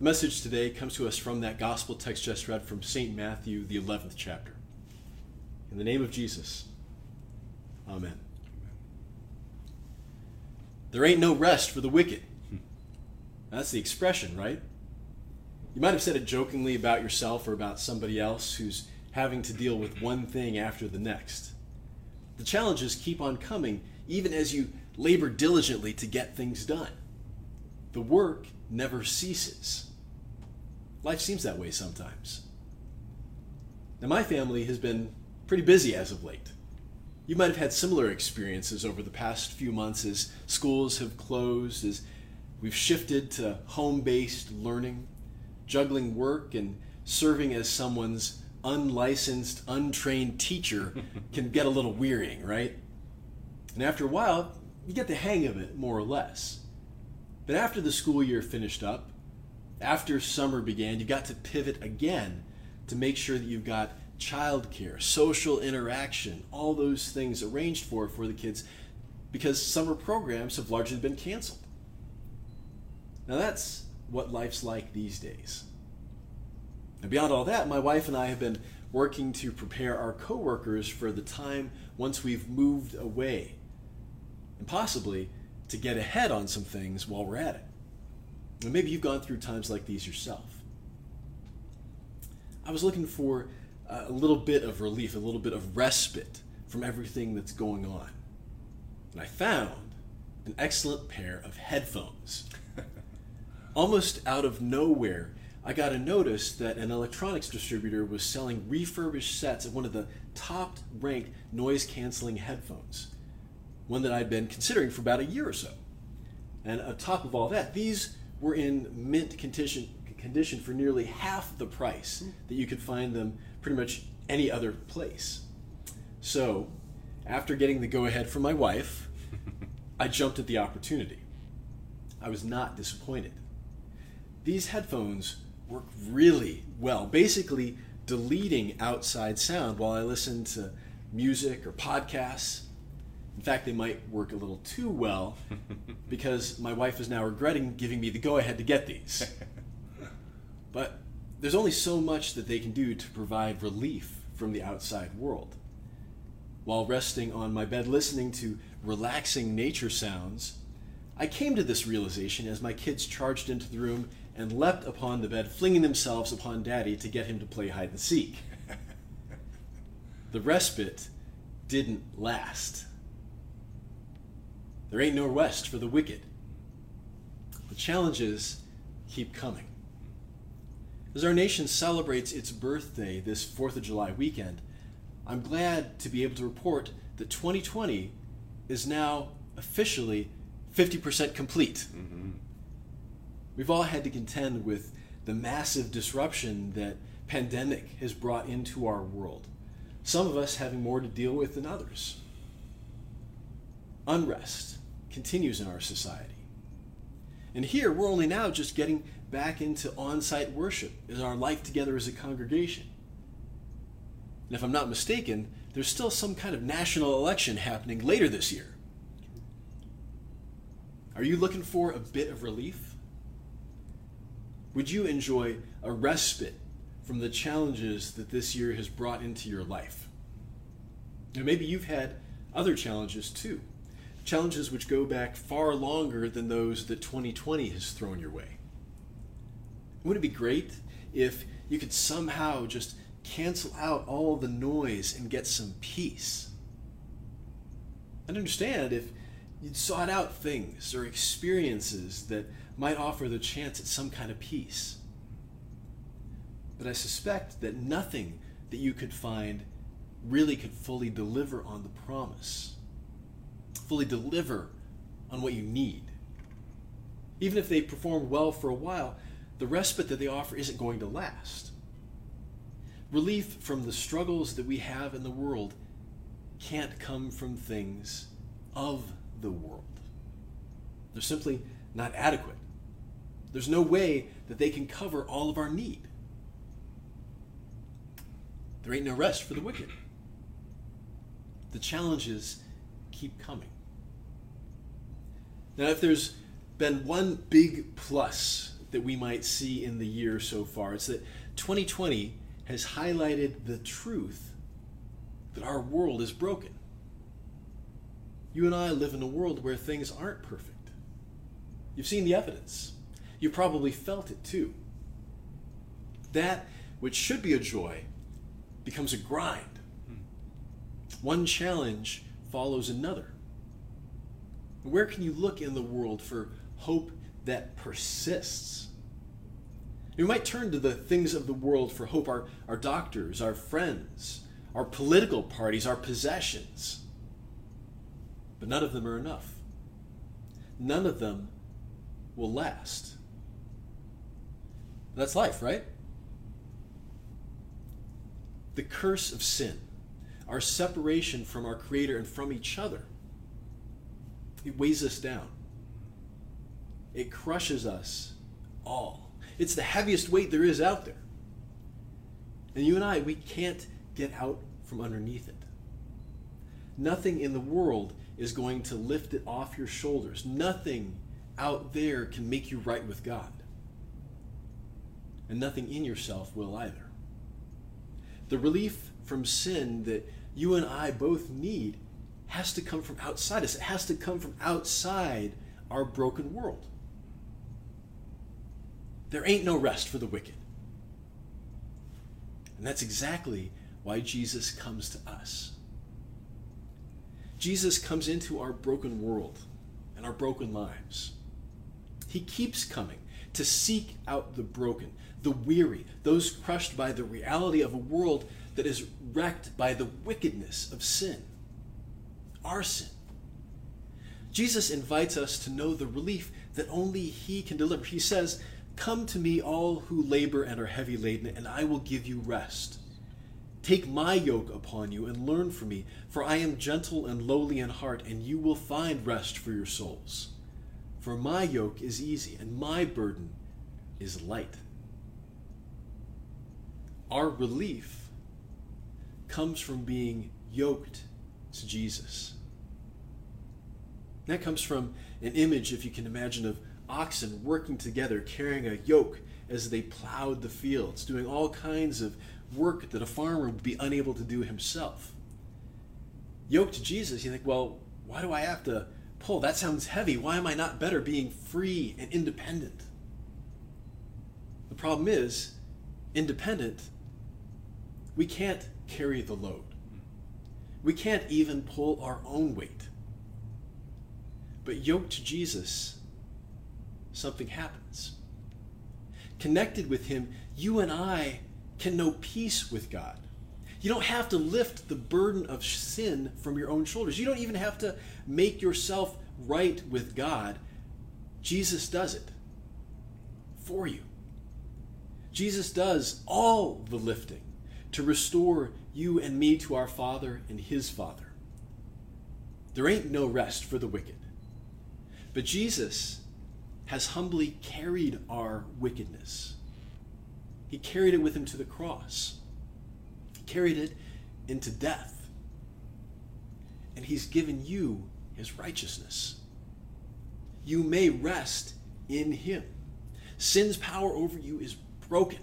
The message today comes to us from that gospel text just read from St. Matthew, the 11th chapter. In the name of Jesus, Amen. There ain't no rest for the wicked. That's the expression, right? You might have said it jokingly about yourself or about somebody else who's having to deal with one thing after the next. The challenges keep on coming even as you labor diligently to get things done. The work never ceases. Life seems that way sometimes. Now, my family has been pretty busy as of late. You might have had similar experiences over the past few months as schools have closed, as we've shifted to home based learning, juggling work and serving as someone's unlicensed, untrained teacher can get a little wearying, right? And after a while, you get the hang of it more or less. But after the school year finished up, after summer began, you got to pivot again to make sure that you've got childcare, social interaction, all those things arranged for for the kids because summer programs have largely been canceled. Now that's what life's like these days. And beyond all that, my wife and I have been working to prepare our coworkers for the time once we've moved away and possibly to get ahead on some things while we're at it. And maybe you've gone through times like these yourself. I was looking for uh, a little bit of relief, a little bit of respite from everything that's going on. And I found an excellent pair of headphones. Almost out of nowhere, I got a notice that an electronics distributor was selling refurbished sets of one of the top ranked noise canceling headphones, one that I'd been considering for about a year or so. And on top of all that, these were in mint condition, condition for nearly half the price hmm. that you could find them pretty much any other place. So, after getting the go ahead from my wife, I jumped at the opportunity. I was not disappointed. These headphones work really well, basically deleting outside sound while I listen to music or podcasts. In fact, they might work a little too well because my wife is now regretting giving me the go ahead to get these. but there's only so much that they can do to provide relief from the outside world. While resting on my bed listening to relaxing nature sounds, I came to this realization as my kids charged into the room and leapt upon the bed, flinging themselves upon Daddy to get him to play hide and seek. the respite didn't last. There ain't no rest for the wicked. The challenges keep coming. As our nation celebrates its birthday this 4th of July weekend, I'm glad to be able to report that 2020 is now officially 50% complete. Mm-hmm. We've all had to contend with the massive disruption that pandemic has brought into our world. Some of us having more to deal with than others. Unrest continues in our society. And here, we're only now just getting back into on site worship as our life together as a congregation. And if I'm not mistaken, there's still some kind of national election happening later this year. Are you looking for a bit of relief? Would you enjoy a respite from the challenges that this year has brought into your life? And maybe you've had other challenges too. Challenges which go back far longer than those that 2020 has thrown your way. Wouldn't it be great if you could somehow just cancel out all the noise and get some peace? I'd understand if you'd sought out things or experiences that might offer the chance at some kind of peace. But I suspect that nothing that you could find really could fully deliver on the promise, fully deliver on what you need. Even if they perform well for a while, the respite that they offer isn't going to last. Relief from the struggles that we have in the world can't come from things of the world. They're simply not adequate. There's no way that they can cover all of our need. There ain't no rest for the wicked. The challenges keep coming. Now, if there's been one big plus that we might see in the year so far. It's that 2020 has highlighted the truth that our world is broken. You and I live in a world where things aren't perfect. You've seen the evidence. You probably felt it too. That which should be a joy becomes a grind. Hmm. One challenge follows another. Where can you look in the world for hope that persists? We might turn to the things of the world for hope our, our doctors, our friends, our political parties, our possessions. But none of them are enough. None of them will last. That's life, right? The curse of sin, our separation from our Creator and from each other, it weighs us down. It crushes us all. It's the heaviest weight there is out there. And you and I, we can't get out from underneath it. Nothing in the world is going to lift it off your shoulders. Nothing out there can make you right with God. And nothing in yourself will either. The relief from sin that you and I both need has to come from outside us. It has to come from outside our broken world. There ain't no rest for the wicked. And that's exactly why Jesus comes to us. Jesus comes into our broken world and our broken lives. He keeps coming to seek out the broken, the weary, those crushed by the reality of a world that is wrecked by the wickedness of sin, our sin. Jesus invites us to know the relief that only He can deliver. He says, Come to me, all who labor and are heavy laden, and I will give you rest. Take my yoke upon you and learn from me, for I am gentle and lowly in heart, and you will find rest for your souls. For my yoke is easy, and my burden is light. Our relief comes from being yoked to Jesus. That comes from an image, if you can imagine, of oxen working together, carrying a yoke as they plowed the fields, doing all kinds of work that a farmer would be unable to do himself. Yoked to Jesus, you think, well, why do I have to pull? That sounds heavy. Why am I not better being free and independent? The problem is, independent, we can't carry the load. We can't even pull our own weight. But yoked to Jesus, something happens. Connected with Him, you and I can know peace with God. You don't have to lift the burden of sin from your own shoulders. You don't even have to make yourself right with God. Jesus does it for you. Jesus does all the lifting to restore you and me to our Father and His Father. There ain't no rest for the wicked. But Jesus has humbly carried our wickedness. He carried it with him to the cross. Carried it into death. And he's given you his righteousness. You may rest in him. Sin's power over you is broken.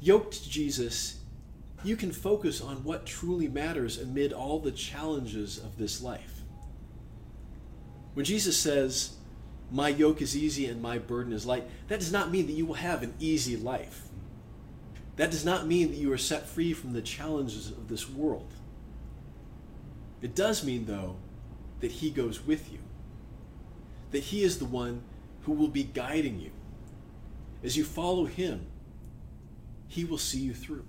Yoked to Jesus, you can focus on what truly matters amid all the challenges of this life. When Jesus says, My yoke is easy and my burden is light, that does not mean that you will have an easy life. That does not mean that you are set free from the challenges of this world. It does mean, though, that He goes with you, that He is the one who will be guiding you. As you follow Him, He will see you through.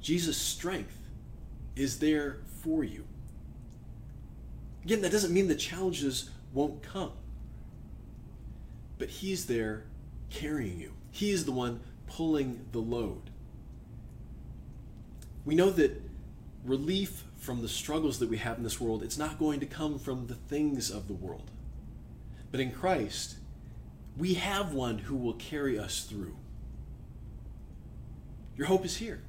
Jesus' strength is there for you. Again, that doesn't mean the challenges won't come. But He's there carrying you, He is the one pulling the load. We know that relief from the struggles that we have in this world, it's not going to come from the things of the world. But in Christ, we have one who will carry us through. Your hope is here.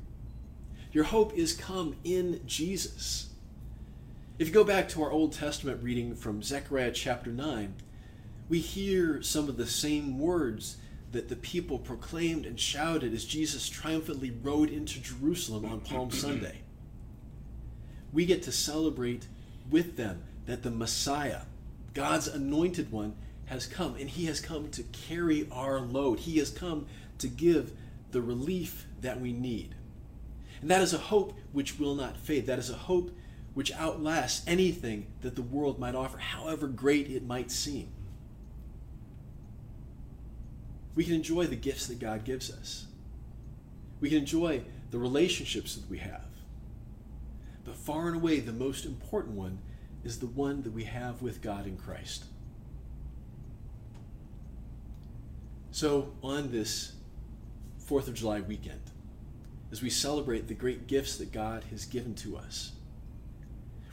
Your hope is come in Jesus. If you go back to our Old Testament reading from Zechariah chapter 9, We hear some of the same words that the people proclaimed and shouted as Jesus triumphantly rode into Jerusalem on Palm Sunday. We get to celebrate with them that the Messiah, God's anointed one, has come, and he has come to carry our load. He has come to give the relief that we need. And that is a hope which will not fade. That is a hope which outlasts anything that the world might offer, however great it might seem. We can enjoy the gifts that God gives us. We can enjoy the relationships that we have. But far and away, the most important one is the one that we have with God in Christ. So, on this 4th of July weekend, as we celebrate the great gifts that God has given to us,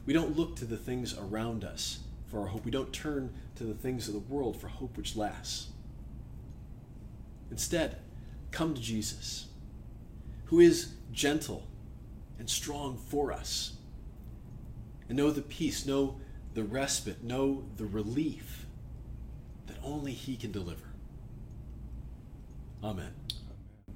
we don't look to the things around us for our hope. We don't turn to the things of the world for hope which lasts. Instead, come to Jesus, who is gentle and strong for us. And know the peace, know the respite, know the relief that only He can deliver. Amen.